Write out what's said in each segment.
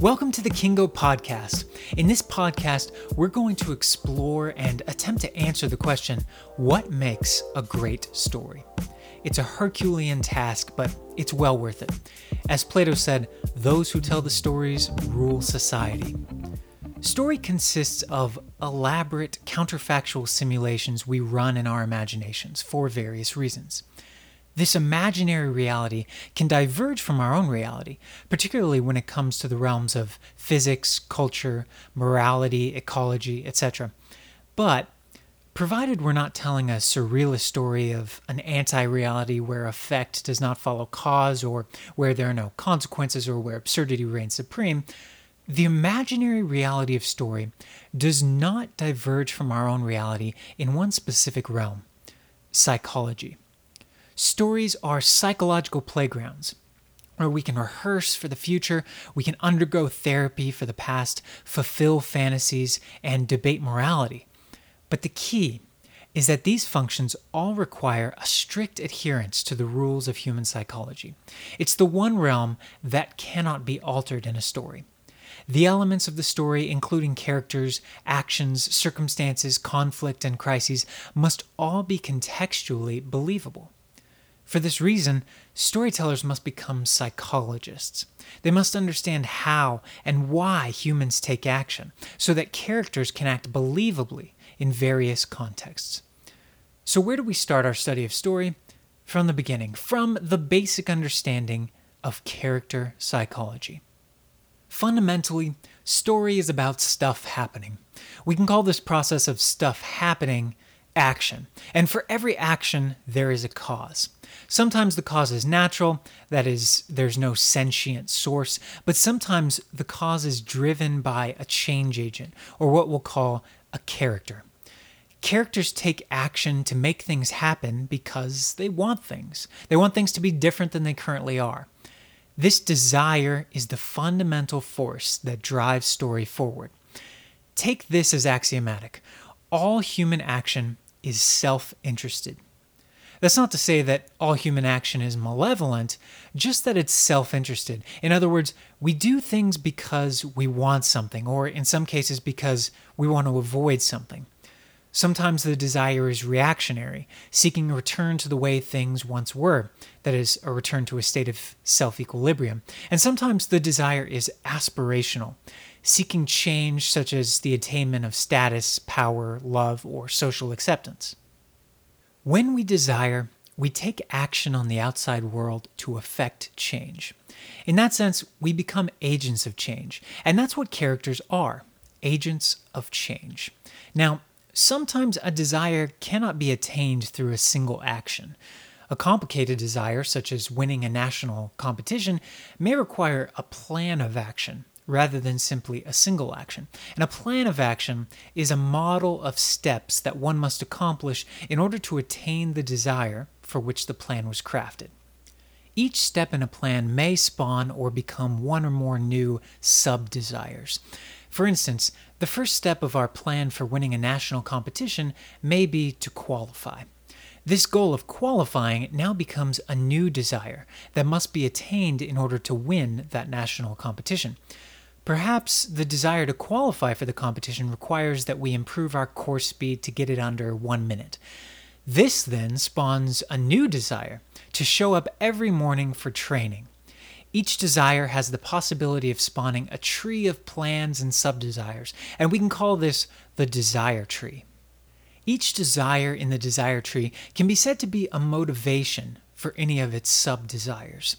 Welcome to the Kiingo Podcast. In this podcast, we're going to explore and attempt to answer the question what makes a great story? It's a Herculean task, but it's well worth it. As Plato said, those who tell the stories rule society. Story consists of elaborate counterfactual simulations we run in our imaginations for various reasons. This imaginary reality can diverge from our own reality, particularly when it comes to the realms of physics, culture, morality, ecology, etc. But provided we're not telling a surrealist story of an anti reality where effect does not follow cause or where there are no consequences or where absurdity reigns supreme, the imaginary reality of story does not diverge from our own reality in one specific realm psychology. Stories are psychological playgrounds where we can rehearse for the future, we can undergo therapy for the past, fulfill fantasies, and debate morality. But the key is that these functions all require a strict adherence to the rules of human psychology. It's the one realm that cannot be altered in a story. The elements of the story, including characters, actions, circumstances, conflict, and crises, must all be contextually believable. For this reason, storytellers must become psychologists. They must understand how and why humans take action so that characters can act believably in various contexts. So, where do we start our study of story? From the beginning, from the basic understanding of character psychology. Fundamentally, story is about stuff happening. We can call this process of stuff happening action. And for every action, there is a cause. Sometimes the cause is natural, that is, there's no sentient source, but sometimes the cause is driven by a change agent, or what we'll call a character. Characters take action to make things happen because they want things. They want things to be different than they currently are. This desire is the fundamental force that drives story forward. Take this as axiomatic all human action is self interested. That's not to say that all human action is malevolent, just that it's self interested. In other words, we do things because we want something, or in some cases, because we want to avoid something. Sometimes the desire is reactionary, seeking a return to the way things once were, that is, a return to a state of self equilibrium. And sometimes the desire is aspirational, seeking change such as the attainment of status, power, love, or social acceptance. When we desire, we take action on the outside world to affect change. In that sense, we become agents of change, and that's what characters are agents of change. Now, Sometimes a desire cannot be attained through a single action. A complicated desire, such as winning a national competition, may require a plan of action rather than simply a single action. And a plan of action is a model of steps that one must accomplish in order to attain the desire for which the plan was crafted. Each step in a plan may spawn or become one or more new sub desires. For instance, the first step of our plan for winning a national competition may be to qualify. This goal of qualifying now becomes a new desire that must be attained in order to win that national competition. Perhaps the desire to qualify for the competition requires that we improve our course speed to get it under one minute. This then spawns a new desire to show up every morning for training. Each desire has the possibility of spawning a tree of plans and subdesires, and we can call this the desire tree. Each desire in the desire tree can be said to be a motivation for any of its subdesires.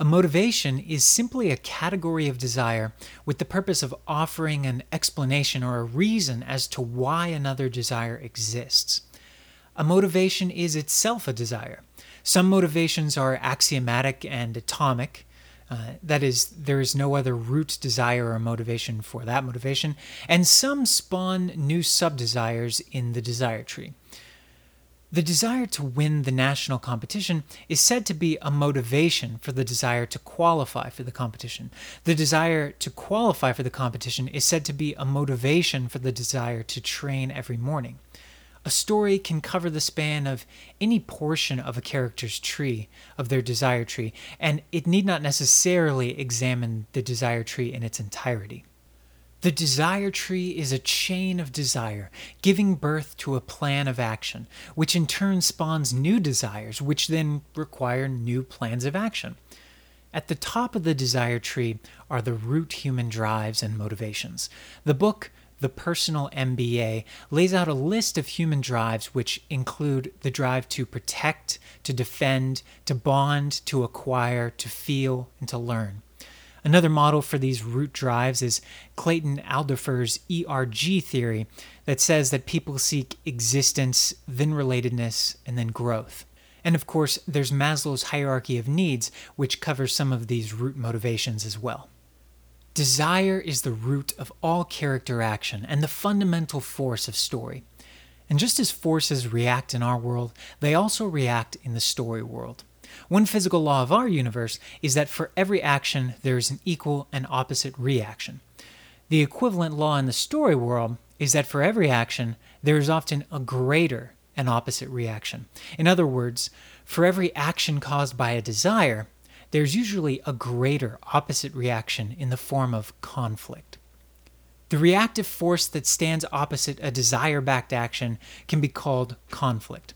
A motivation is simply a category of desire with the purpose of offering an explanation or a reason as to why another desire exists. A motivation is itself a desire. Some motivations are axiomatic and atomic, uh, that is, there is no other root desire or motivation for that motivation, and some spawn new sub desires in the desire tree. The desire to win the national competition is said to be a motivation for the desire to qualify for the competition. The desire to qualify for the competition is said to be a motivation for the desire to train every morning. A story can cover the span of any portion of a character's tree, of their desire tree, and it need not necessarily examine the desire tree in its entirety. The desire tree is a chain of desire, giving birth to a plan of action, which in turn spawns new desires, which then require new plans of action. At the top of the desire tree are the root human drives and motivations. The book, The Personal MBA, lays out a list of human drives which include the drive to protect, to defend, to bond, to acquire, to feel, and to learn. Another model for these root drives is Clayton Alderfer's ERG theory that says that people seek existence, then relatedness, and then growth. And of course, there's Maslow's hierarchy of needs, which covers some of these root motivations as well. Desire is the root of all character action and the fundamental force of story. And just as forces react in our world, they also react in the story world. One physical law of our universe is that for every action, there is an equal and opposite reaction. The equivalent law in the story world is that for every action, there is often a greater and opposite reaction. In other words, for every action caused by a desire, there's usually a greater opposite reaction in the form of conflict. The reactive force that stands opposite a desire backed action can be called conflict.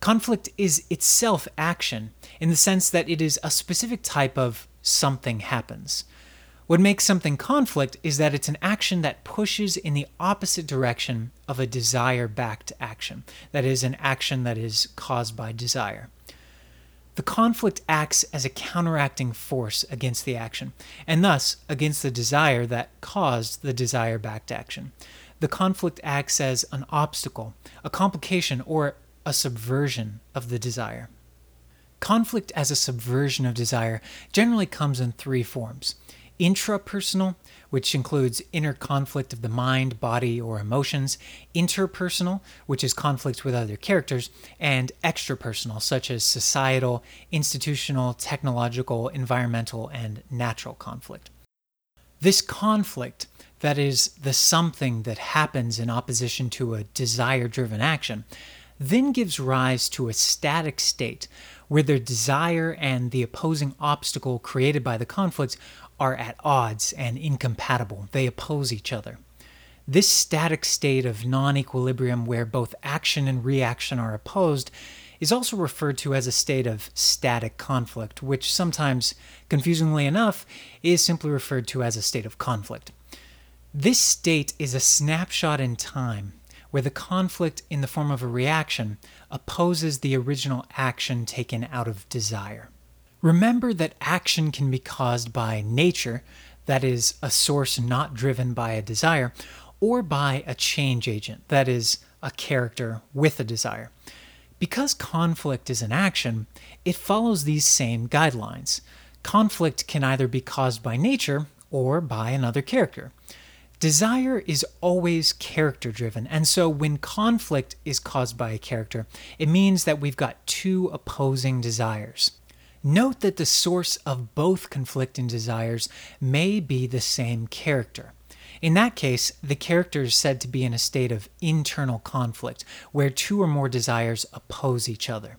Conflict is itself action in the sense that it is a specific type of something happens. What makes something conflict is that it's an action that pushes in the opposite direction of a desire backed action. That is, an action that is caused by desire. The conflict acts as a counteracting force against the action, and thus against the desire that caused the desire backed action. The conflict acts as an obstacle, a complication, or a subversion of the desire. Conflict as a subversion of desire generally comes in three forms intrapersonal, which includes inner conflict of the mind, body, or emotions, interpersonal, which is conflict with other characters, and extrapersonal, such as societal, institutional, technological, environmental, and natural conflict. This conflict, that is, the something that happens in opposition to a desire driven action, then gives rise to a static state where the desire and the opposing obstacle created by the conflict are at odds and incompatible. They oppose each other. This static state of non equilibrium, where both action and reaction are opposed, is also referred to as a state of static conflict, which sometimes, confusingly enough, is simply referred to as a state of conflict. This state is a snapshot in time where the conflict in the form of a reaction opposes the original action taken out of desire. Remember that action can be caused by nature, that is, a source not driven by a desire, or by a change agent, that is, a character with a desire. Because conflict is an action, it follows these same guidelines. Conflict can either be caused by nature or by another character. Desire is always character driven, and so when conflict is caused by a character, it means that we've got two opposing desires. Note that the source of both conflicting desires may be the same character. In that case, the character is said to be in a state of internal conflict, where two or more desires oppose each other.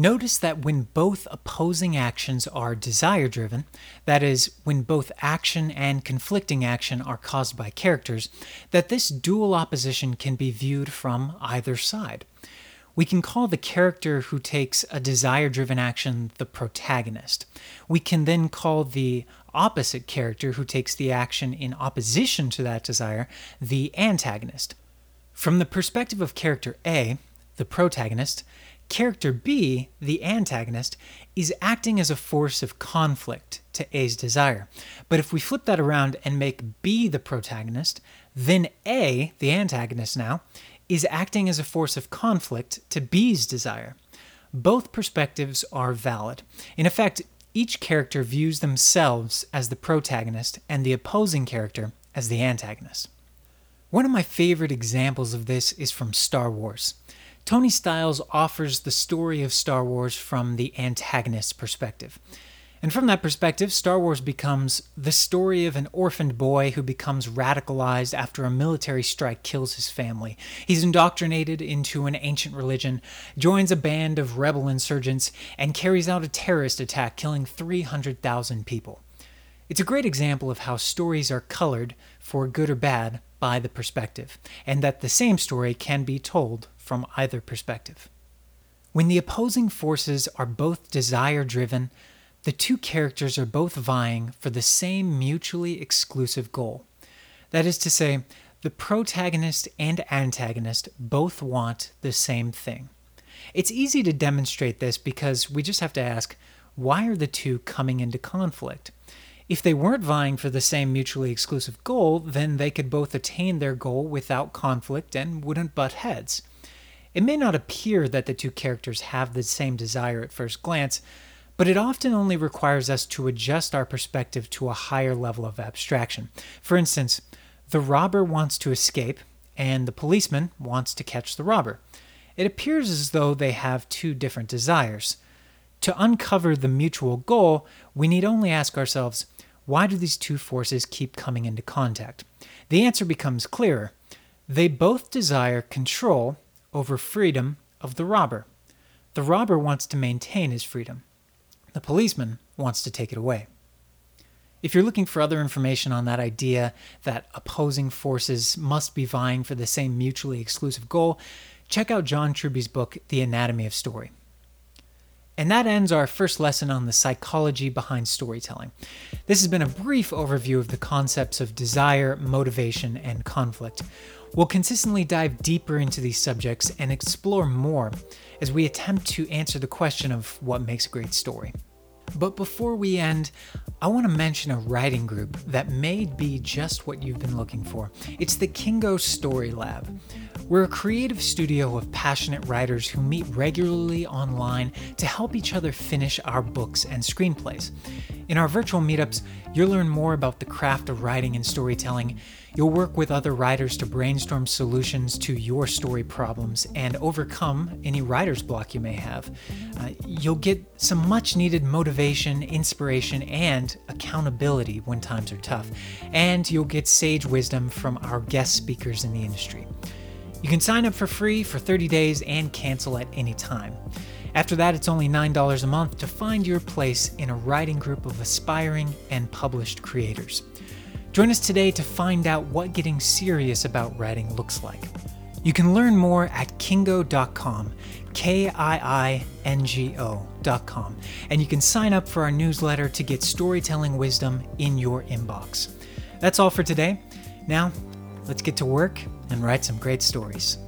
Notice that when both opposing actions are desire driven, that is, when both action and conflicting action are caused by characters, that this dual opposition can be viewed from either side. We can call the character who takes a desire driven action the protagonist. We can then call the opposite character who takes the action in opposition to that desire the antagonist. From the perspective of character A, the protagonist, Character B, the antagonist, is acting as a force of conflict to A's desire. But if we flip that around and make B the protagonist, then A, the antagonist now, is acting as a force of conflict to B's desire. Both perspectives are valid. In effect, each character views themselves as the protagonist and the opposing character as the antagonist. One of my favorite examples of this is from Star Wars. Tony Stiles offers the story of Star Wars from the antagonist's perspective. And from that perspective, Star Wars becomes the story of an orphaned boy who becomes radicalized after a military strike kills his family. He's indoctrinated into an ancient religion, joins a band of rebel insurgents, and carries out a terrorist attack, killing 300,000 people. It's a great example of how stories are colored, for good or bad, by the perspective, and that the same story can be told from either perspective. When the opposing forces are both desire driven, the two characters are both vying for the same mutually exclusive goal. That is to say, the protagonist and antagonist both want the same thing. It's easy to demonstrate this because we just have to ask why are the two coming into conflict? If they weren't vying for the same mutually exclusive goal, then they could both attain their goal without conflict and wouldn't butt heads. It may not appear that the two characters have the same desire at first glance, but it often only requires us to adjust our perspective to a higher level of abstraction. For instance, the robber wants to escape, and the policeman wants to catch the robber. It appears as though they have two different desires. To uncover the mutual goal, we need only ask ourselves why do these two forces keep coming into contact? The answer becomes clearer. They both desire control over freedom of the robber. The robber wants to maintain his freedom. The policeman wants to take it away. If you're looking for other information on that idea that opposing forces must be vying for the same mutually exclusive goal, check out John Truby's book, The Anatomy of Story. And that ends our first lesson on the psychology behind storytelling. This has been a brief overview of the concepts of desire, motivation, and conflict. We'll consistently dive deeper into these subjects and explore more as we attempt to answer the question of what makes a great story. But before we end, I want to mention a writing group that may be just what you've been looking for. It's the Kiingo Story Lab. We're a creative studio of passionate writers who meet regularly online to help each other finish our books and screenplays. In our virtual meetups, you'll learn more about the craft of writing and storytelling. You'll work with other writers to brainstorm solutions to your story problems and overcome any writer's block you may have. Uh, you'll get some much needed motivation, inspiration, and accountability when times are tough. And you'll get sage wisdom from our guest speakers in the industry. You can sign up for free for 30 days and cancel at any time. After that, it's only $9 a month to find your place in a writing group of aspiring and published creators. Join us today to find out what getting serious about writing looks like. You can learn more at kiingo.com, K I I N G O.com, and you can sign up for our newsletter to get storytelling wisdom in your inbox. That's all for today. Now, let's get to work and write some great stories.